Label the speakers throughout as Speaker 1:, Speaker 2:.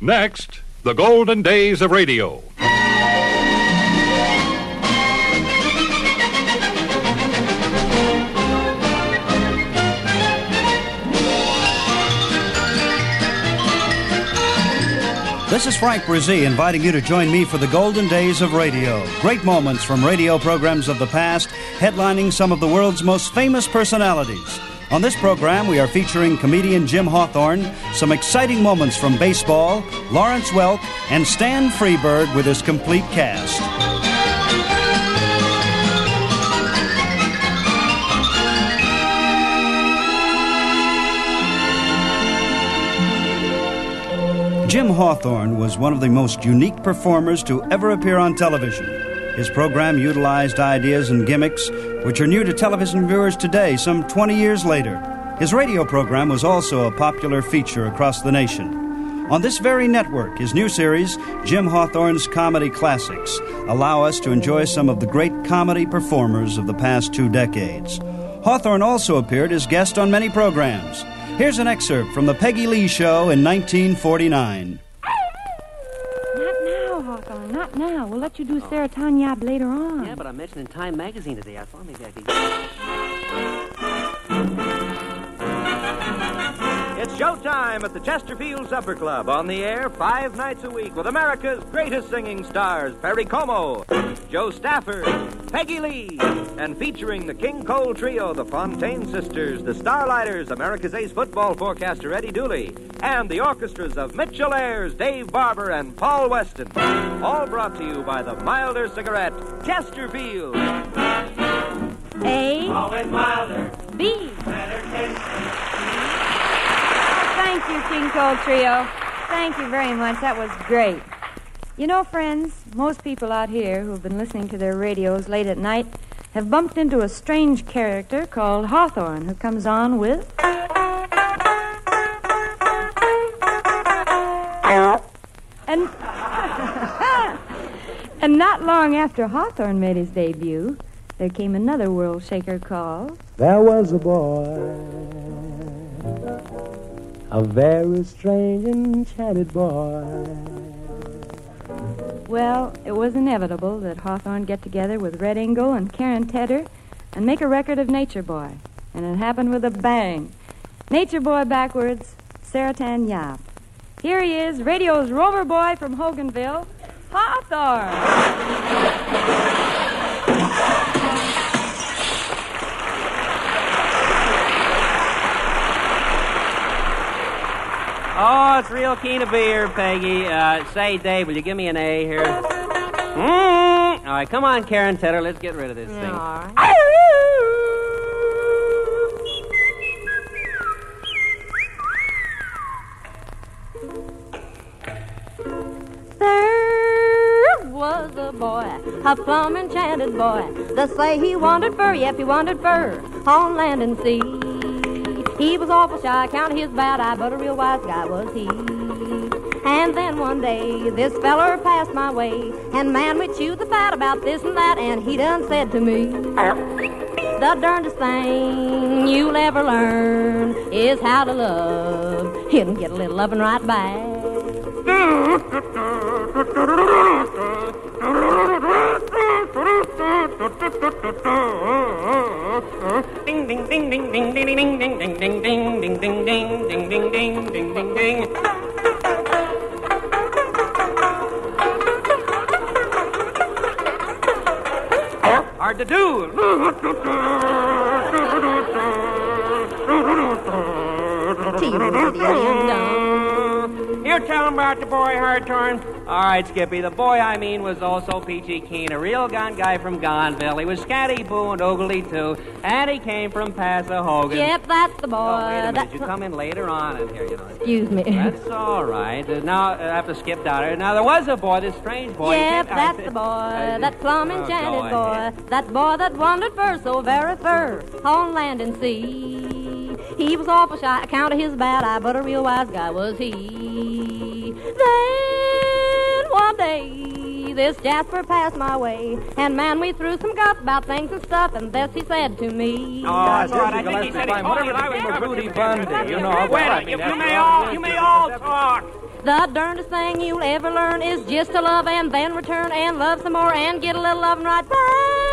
Speaker 1: Next, the golden days of radio.
Speaker 2: This is Frank Bresee inviting you to join me for the golden days of radio. Great moments from radio programs of the past, headlining some of the world's most famous personalities. On this program, we are featuring comedian Jim Hawthorne, some exciting moments from baseball, Lawrence Welk, and Stan Freberg with his complete cast. Jim Hawthorne was one of the most unique performers to ever appear on television. His program utilized ideas and gimmicks which are new to television viewers today, some 20 years later. His radio program was also a popular feature across the nation. On this very network, his new series, Jim Hawthorne's Comedy Classics, allow us to enjoy some of the great comedy performers of the past two decades. Hawthorne also appeared as guest on many programs. Here's an excerpt from The Peggy Lee Show in 1949.
Speaker 3: Not now. We'll let you do Tanyab later on.
Speaker 4: Yeah, but I'm mentioning Time Magazine today. I thought maybe I could.
Speaker 5: It's showtime at the Chesterfield Supper Club on the air five nights a week with America's greatest singing stars Perry Como, Jo Stafford, Peggy Lee, and featuring the King Cole Trio, the Fontaine Sisters, the Starlighters, America's ace football forecaster Eddie Dooley, and the orchestras of Mitchell Ayres, Dave Barbour, and Paul Weston. All brought to you by the milder cigarette, Chesterfield.
Speaker 3: A,
Speaker 6: Always milder,
Speaker 3: B.
Speaker 6: better tasting.
Speaker 3: Thank you, King Cole Trio. Thank you very much. That was great. You know, friends, most people out here who've been listening to their radios late at night have bumped into a strange character called Hawthorne who comes on with. And, and not long after Hawthorne made his debut, there came another world shaker called.
Speaker 7: There was a boy, a very strange, enchanted boy.
Speaker 3: Well, it was inevitable that Hawthorne get together with Red Ingle and Karen Tedder and make a record of Nature Boy. And it happened with a bang. Nature Boy backwards, Serutan Yob. Here he is, radio's rover boy from Hoganville, Hawthorne.
Speaker 4: Oh, it's real keen to be here, Peggy. Uh, say, Dave, will you give me an A here? Mm. All right, come on, Karen Tedder. Let's get rid of this thing.
Speaker 3: All right.
Speaker 8: There was a boy, a plum enchanted boy. They say he wandered fur, yep, he wandered fur on land and sea. He was awful shy, counted his bad eye, but a real wise guy was he. And then one day, this feller passed my way, and man, we chewed the fat about this and that, and he done said to me, the darndest thing you'll ever learn is how to love. He'll get a little loving right back.
Speaker 4: Ding, ding, ding, ding, ding, ding, ding, ding, ding, ding, ding, ding, ding, ding, ding, ding, ding, ding, ding, ding. Hard to do. You tell him about the boy Hardtorn. All right, Skippy. The boy I mean was also Peachy Keen, a real gun guy from Gonville. He was scatty boo and ogly too, and he came from Passahogan.
Speaker 8: Yep, that's the boy.
Speaker 4: Oh, wait a minute.
Speaker 8: That's
Speaker 4: You come in later on in here, you know.
Speaker 8: Excuse me.
Speaker 4: That's all right. Uh, now I have to skip down here. Uh, now there was a boy, this strange boy.
Speaker 8: Yep, that's
Speaker 4: I-
Speaker 8: the boy,
Speaker 4: uh,
Speaker 8: that plum
Speaker 4: Oh,
Speaker 8: enchanted
Speaker 4: go
Speaker 8: boy,
Speaker 4: ahead.
Speaker 8: that boy that wandered fur so very fur on land and sea. He was awful shy, account of his bad eye, but a real wise guy was he. Then one day, this Jasper passed my way, and man, we threw some guff about things and stuff, and this he said to me.
Speaker 4: Oh, that's right. I think he said he told you I was
Speaker 5: Rudy
Speaker 4: Bundy,
Speaker 5: Bundy, you know.
Speaker 4: Wait a minute. You, you may all, you may all talk.
Speaker 8: The darndest thing you'll ever learn is just to love and then return and love some more and get a little loving right back.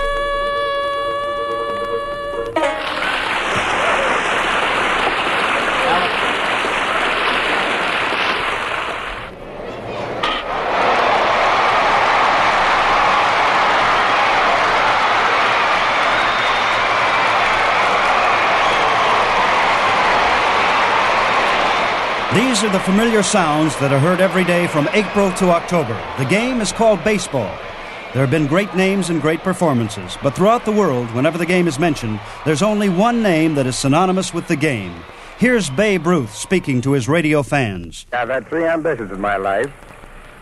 Speaker 2: These are the familiar sounds that are heard every day from April to October. The game is called baseball. There have been great names and great performances, but throughout the world, whenever the game is mentioned, there's only one name that is synonymous with the game. Here's Babe Ruth speaking to his radio fans.
Speaker 6: I've had three ambitions in my life.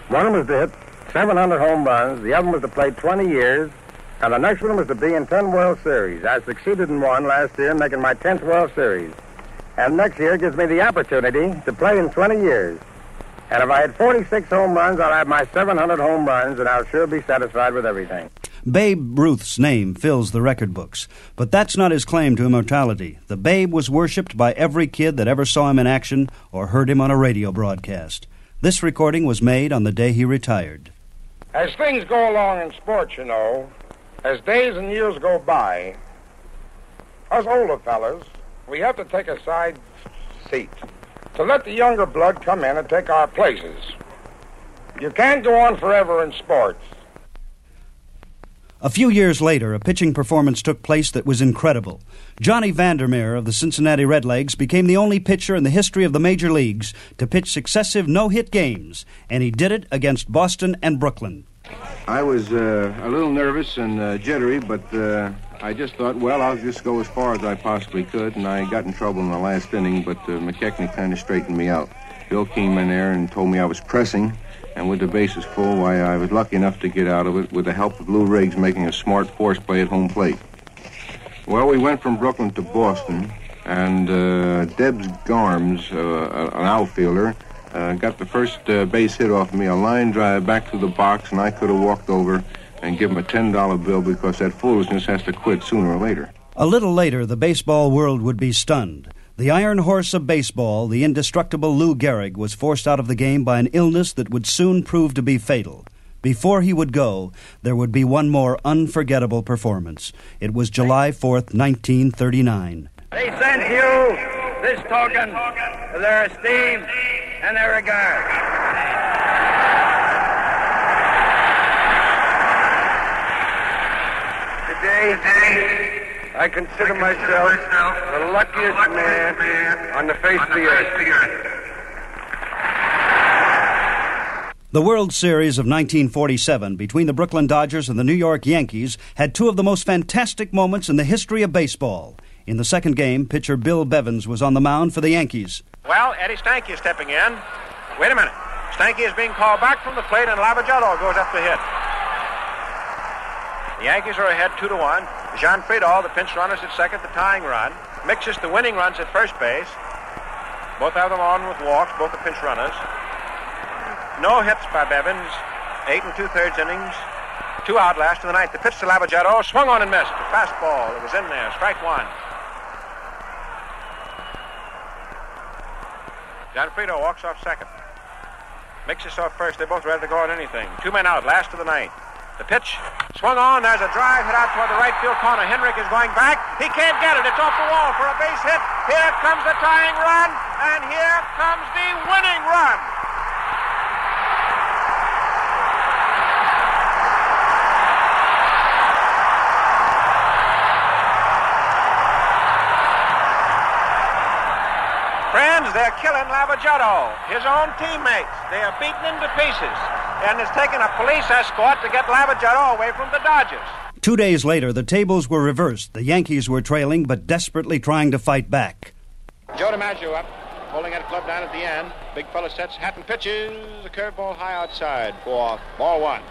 Speaker 6: One was to hit 700 home runs, the other was to play 20 years, and the next one was to be in 10 World Series. I succeeded in one last year, making my 10th World Series. And next year gives me the opportunity to play in 20 years. And if I had 46 home runs, I'll have my 700 home runs, and I'll sure be satisfied with everything.
Speaker 2: Babe Ruth's name fills the record books, but that's not his claim to immortality. The Babe was worshipped by every kid that ever saw him in action or heard him on a radio broadcast. This recording was made on the day he retired.
Speaker 6: As things go along in sports, you know, as days and years go by, us older fellas, we have to take a side seat to let the younger blood come in and take our places. You can't go on forever in sports.
Speaker 2: A few years later, a pitching performance took place that was incredible. Johnny Vander Meer of the Cincinnati Redlegs became the only pitcher in the history of the major leagues to pitch successive no hit games, and he did it against Boston and Brooklyn.
Speaker 9: I was uh, a little nervous and uh, jittery, but uh, I just thought, well, I'll just go as far as I possibly could, and I got in trouble in the last inning, but uh, McKechnie kind of straightened me out. Bill came in there and told me I was pressing, and with the bases full, why, I was lucky enough to get out of it with the help of Lew Riggs making a smart force play at home plate. Well, we went from Brooklyn to Boston, and uh, Debs Garms, uh, an outfielder, uh, got the first uh, base hit off me, a line drive back to the box, and I could have walked over and give him a $10 bill because that foolishness has to quit sooner or later.
Speaker 2: A little later, the baseball world would be stunned. The iron horse of baseball, the indestructible Lou Gehrig, was forced out of the game by an illness that would soon prove to be fatal. Before he would go, there would be one more unforgettable performance. It was July 4th, 1939.
Speaker 6: They sent you this token of their esteem and their regard. Today, I consider myself the luckiest man on the face of the earth.
Speaker 2: The World Series of 1947 between the Brooklyn Dodgers and the New York Yankees had two of the most fantastic moments in the history of baseball. In the second game, pitcher Bill Bevens was on the mound for the Yankees.
Speaker 10: Well, Eddie Stanky is stepping in. Wait a minute. Stanky is being called back from the plate, and Lavagetto goes up to hit. The Yankees are ahead two to one. Gionfriddo, the pinch runners at second, the tying run. Miksis the winning runs at first base. Both have them on with walks, both the pinch runners. No hits by Bevens. Eight and two thirds innings. Two out last of the ninth. The pitch to Lavagetto. Swung on and missed. A fastball. It was in there. Strike one. Gionfriddo walks off second. Miksis off first. They're both ready to go on anything. Two men out. Last of the ninth. The pitch swung on. There's a drive hit out toward the right field corner. Henrich is going back. He can't get it. It's off the wall for a base hit. Here comes the tying run, and here comes the winning run. Friends, they're killing Lavagetto, his own teammates. They are beaten him to pieces. And it's taken a police escort to get Lavagetto away from the Dodgers.
Speaker 2: Two days later, the tables were reversed. The Yankees were trailing, but desperately trying to fight back.
Speaker 10: Joe DiMaggio up, holding that club down at the end. Big fella sets, hat and pitches, a curveball high outside for ball one.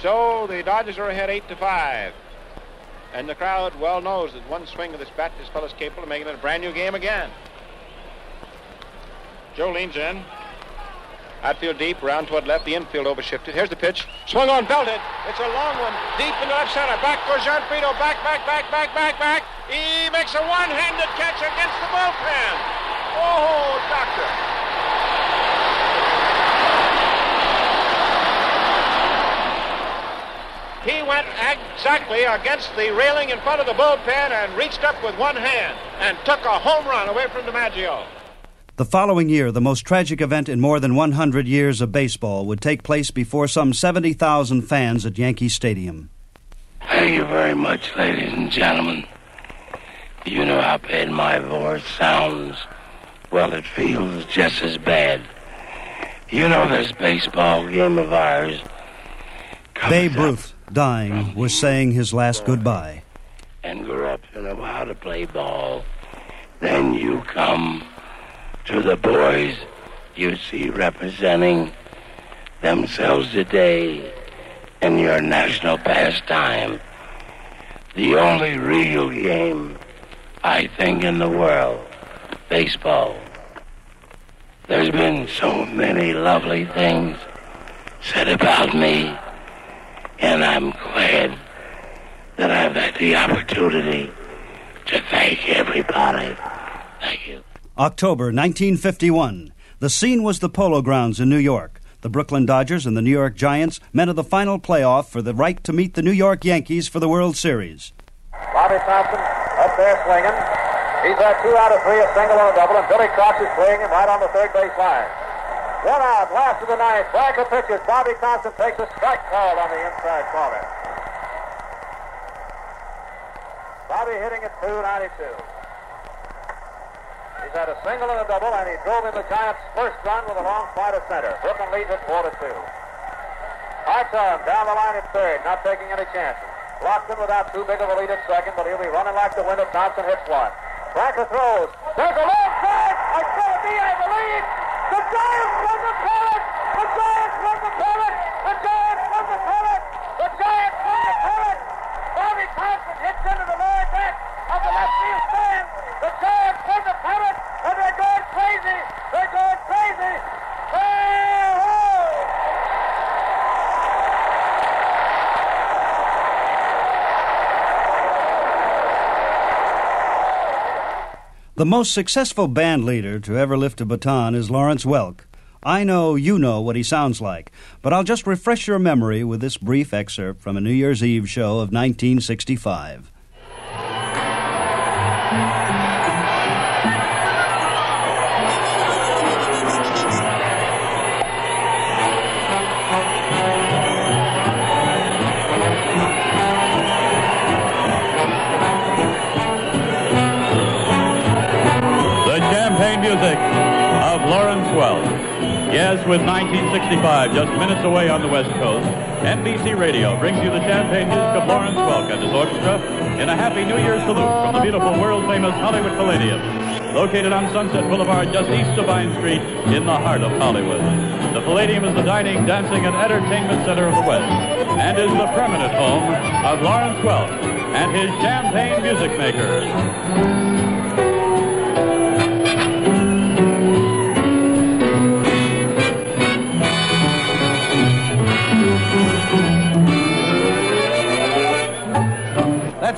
Speaker 10: So the Dodgers are ahead eight to five. And the crowd well knows that one swing of this bat, this fellow's capable of making it a brand new game again. Joe leans in. Outfield deep, round toward left. The infield overshifted. Here's the pitch. Swung on, belted. It's a long one. Deep into left center. Back goes Gionfriddo. Back, back, back, back, back, back. He makes a one-handed catch against the bullpen. Oh, doctor. He went exactly against the railing in front of the bullpen and reached up with one hand and took a home run away from DiMaggio.
Speaker 2: The following year, the most tragic event in more than 100 years of baseball would take place before some 70,000 fans at Yankee Stadium.
Speaker 11: Thank you very much, ladies and gentlemen. You know how bad my voice sounds. Well, it feels just as bad. You know this baseball game of ours.
Speaker 2: Babe Ruth, dying, was saying his last goodbye.
Speaker 11: And grew up to know how to play ball. Then you come to the boys you see representing themselves today in your national pastime. The only real game, I think, in the world baseball. There's been so many lovely things said about me, and I'm glad that I've had the opportunity to thank everybody. Thank you.
Speaker 2: October 1951. The scene was the Polo Grounds in New York. The Brooklyn Dodgers and the New York Giants met at the final playoff for the right to meet the New York Yankees for the World Series.
Speaker 12: Bobby Thomson up there swinging. He's had two out of three, a single and a double, and Billy Cox is swinging him right on the third base line. One out, last of the ninth. Branca pitches. Bobby Thomson takes a strike called on the inside corner. Bobby hitting at 292. He's had a single and a double, and he drove in the Giants' first run with a long fly to center. Brooklyn leads at 4 to 2. Hartung down the line at third, not taking any chances. Lockman without too big of a lead at second, but he'll be running like the wind if Thomson hits one. Branca throws. There's a long drive. It's going to be, I believe. The Giants won the pennant. The Giants won the pennant. The Giants won the pennant. The Giants won the pennant. Bobby Thomson hits into the lower deck of the left field stand. The Giants won the pennant, and they're going crazy. They're going crazy. Hey-ho!
Speaker 2: The most successful band leader to ever lift a baton is Lawrence Welk. I know you know what he sounds like, but I'll just refresh your memory with this brief excerpt from a New Year's Eve show of 1965.
Speaker 13: Yes, with 1965 just minutes away on the West Coast, NBC Radio brings you the champagne music of Lawrence Welk and his orchestra in a happy New Year's salute from the beautiful world-famous Hollywood Palladium, located on Sunset Boulevard just east of Vine Street in the heart of Hollywood. The Palladium is the dining, dancing, and entertainment center of the West and is the permanent home of Lawrence Welk and his champagne music makers.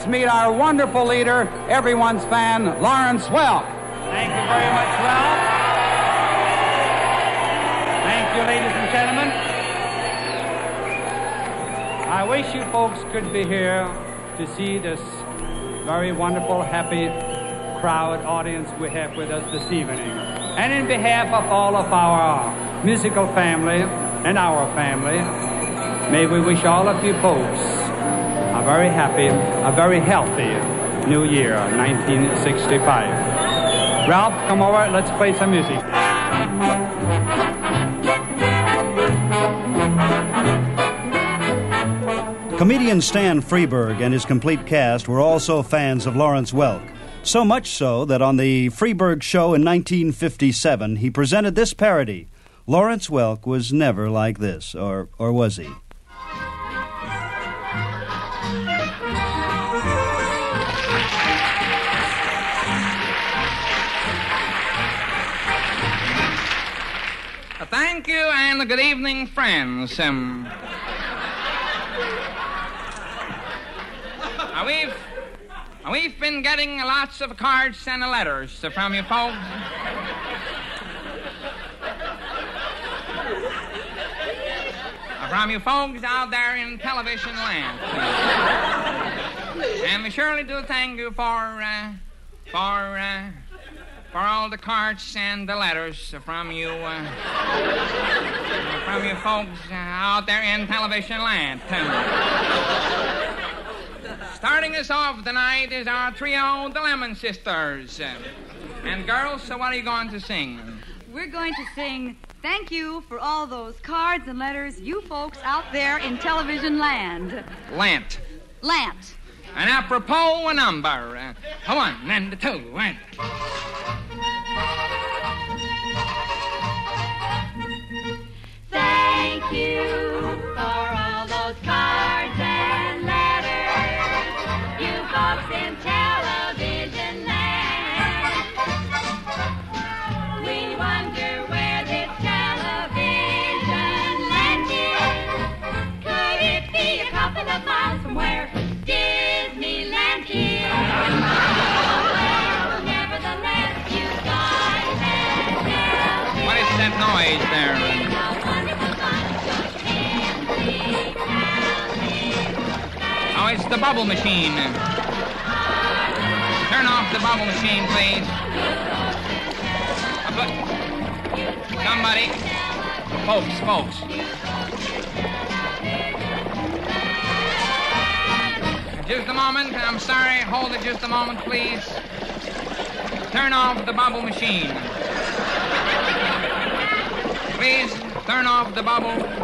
Speaker 14: Let's meet our wonderful leader, everyone's fan, Lawrence Welk.
Speaker 15: Thank you very much, Ralph. Thank you, ladies and gentlemen. I wish you folks could be here to see this very wonderful, happy crowd audience we have with us this evening. And in behalf of all of our musical family and our family, may we wish all of you folks a very happy, a very healthy New Year, 1965. Ralph, come over. Let's play some music.
Speaker 2: Comedian Stan Freberg and his complete cast were also fans of Lawrence Welk. So much so that on the Freberg show in 1957, he presented this parody Lawrence Welk was never like this, or, or was he?
Speaker 16: Thank you and good evening, friends. Um, uh, we've we've been getting lots of cards and letters from you folks. Uh, from you folks out there in television land. and we surely do thank you for, uh, for, uh, for all the cards and the letters from you, uh, from you folks uh, out there in television land. Starting us off tonight is our trio, the Lemon Sisters. And girls, so what are you going to sing?
Speaker 17: We're going to sing thank you for all those cards and letters you folks out there in television land.
Speaker 16: Lant.
Speaker 17: Lant.
Speaker 16: And apropos a number. Uh, a one and two and. It's the bubble machine. Turn off the bubble machine, please. Somebody. Folks, folks. Just a moment. I'm sorry. Hold it just a moment, please. Turn off the bubble machine. Please turn off the bubble.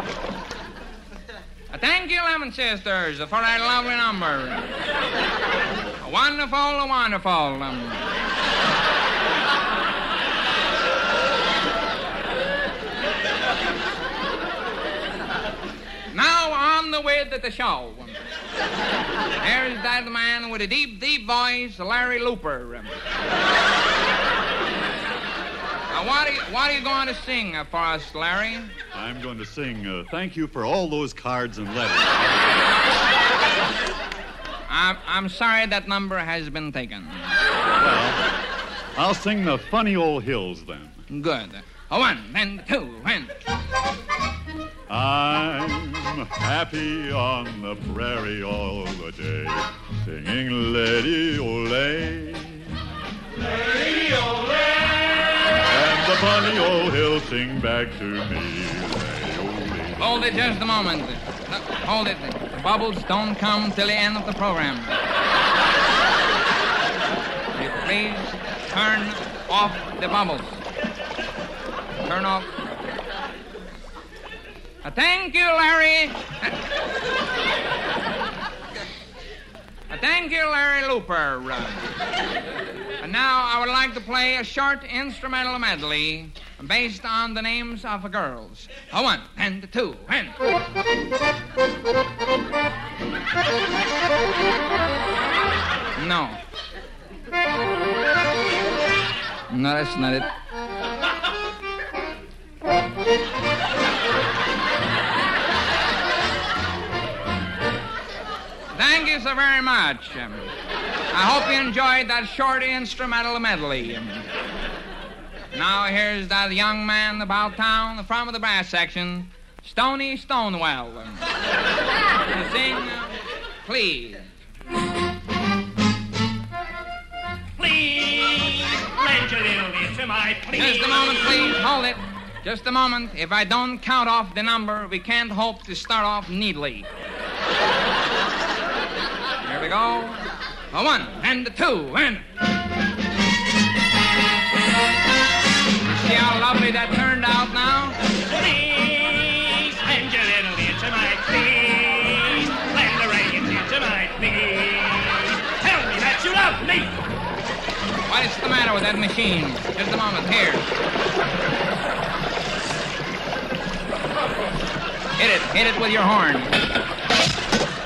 Speaker 16: Thank you, Lemon Sisters, for that lovely number. Wonderful, wonderful. Um, now on the way to the show. There's that man with a deep, deep voice, Larry Looper. Now, what are you, what are you going to sing uh, for us, Larry?
Speaker 18: I'm going to sing uh, thank you for all those cards and letters.
Speaker 16: I'm, I'm sorry that number has been taken.
Speaker 18: Well, I'll sing the funny old hills then.
Speaker 16: Good. A one then two and.
Speaker 18: I'm happy on the prairie all the day, singing Lady Ole. Lady Ole. The sing back to me.
Speaker 16: Hold it just a moment. Hold it. The bubbles don't come till the end of the program. You Please turn off the bubbles. Turn off. Uh, thank you, Larry. Uh, thank you, Larry Looper. Uh, and now I would like to play a short instrumental medley based on the names of the girls. A one and a two and. No. No, that's not it. Thank you so very much. I hope you enjoyed that short instrumental medley. Now here's that young man about town, the front of the brass section, Stony Stonewell. Sing, please.
Speaker 19: Please, lend your little ear to my please.
Speaker 16: Just a moment, please. Hold it. Just a moment. If I don't count off the number, we can't hope to start off neatly. Here we go. A one and a two and. See how lovely that turned out now?
Speaker 19: Please, lend your little ear to my please. Lend a ring ear to my please. Tell me that you love me.
Speaker 16: What is the matter with that machine? Just a moment. Here. Hit it. Hit it with your horn.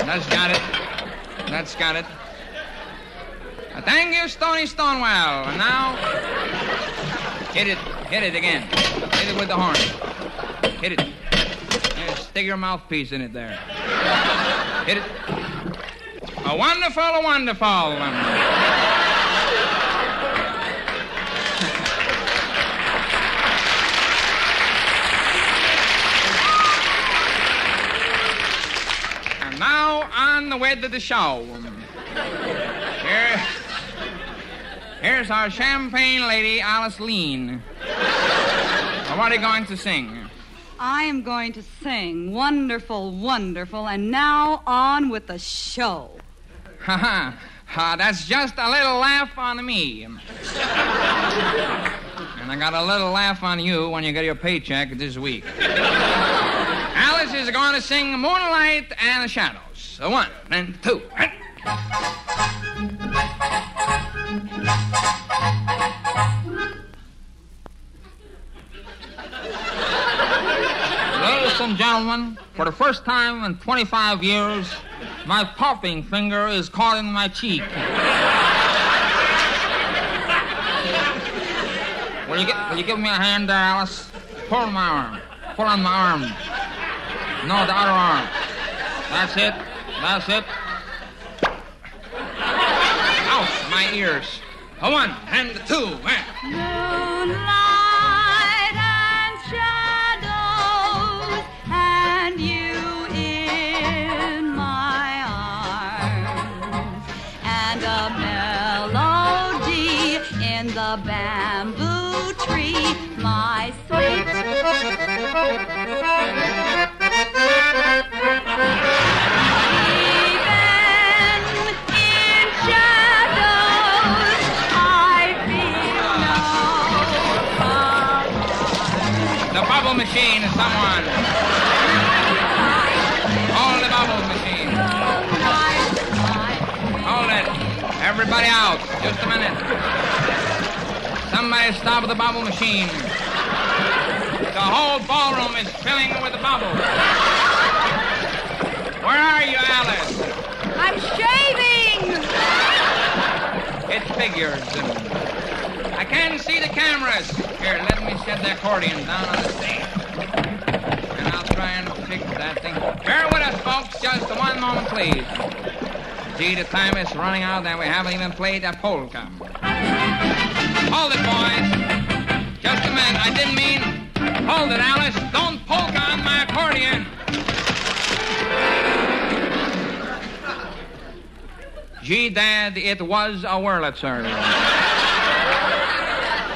Speaker 16: That's got it. That's got it. Uh, thank you, Stony Stonewell. And now, hit it. Hit it again. Hit it with the horn. Hit it. There, stick your mouthpiece in it there. Hit it. A wonderful, a wonderful. Um, on with the show. Here, here's our champagne lady, Alice Lean. Now, what are you going to sing?
Speaker 20: I am going to sing wonderful, wonderful, and now on with the show.
Speaker 16: Ha ha. Uh, that's just a little laugh on me. and I got a little laugh on you when you get your paycheck this week. Alice is going to sing Moonlight and the Shadows. So one and two. and- Ladies and gentlemen, for the first time in 25 years, my popping finger is caught in my cheek. will, you get, will you give me a hand there, Alice? Pull on my arm. Pull on my arm. No, the other arm. That's it. That's it. My ears. A one and a two.
Speaker 17: Eh? and- no
Speaker 16: The bubble machine, someone. Hold the bubble machine. Hold it. Everybody out. Just a minute. Somebody stop the bubble machine. The whole ballroom is filling with the bubbles. Where are you, Alice?
Speaker 20: I'm shaving!
Speaker 16: It figures. I can't see the cameras. Here, let me set the accordion down on the stage. And I'll try and fix that thing. Bear with us, folks. Just one moment, please. Gee, the time is running out and we haven't even played that polka. Hold it, boys. Just a minute. I didn't mean. Hold it, Alice. Don't polka on my accordion. Gee, Dad, it was a Wurlitzer.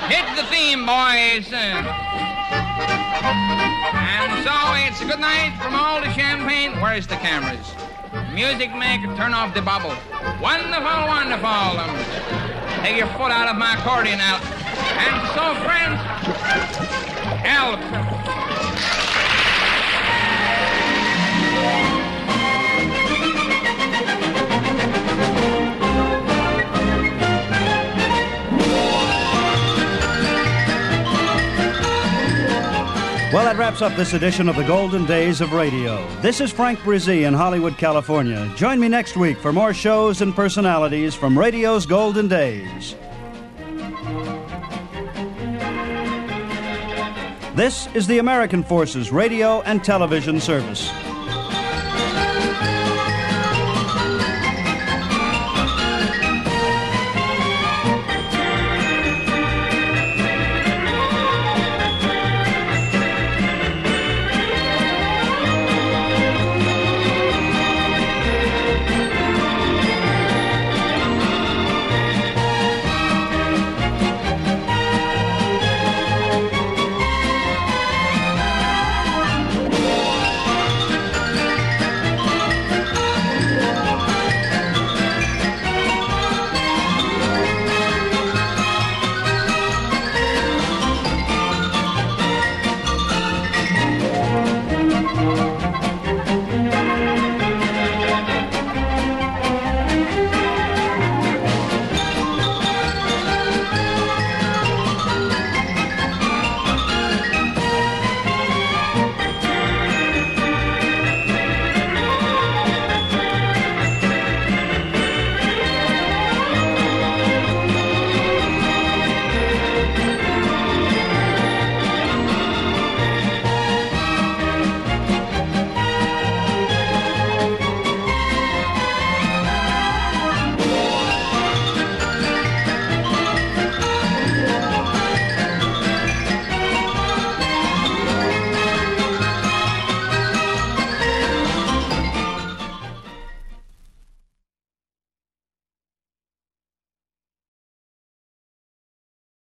Speaker 16: Hit the theme, boys. Uh, So it's a good night from all the champagne. Where's the cameras? Music maker, turn off the bubble. Wonderful, wonderful. Um, take your foot out of my accordion out. And so, friends, help.
Speaker 2: Well, that wraps up this edition of the Golden Days of Radio. This is Frank Bresee in Hollywood, California. Join me next week for more shows and personalities from radio's Golden Days. This is the American Forces Radio and Television Service.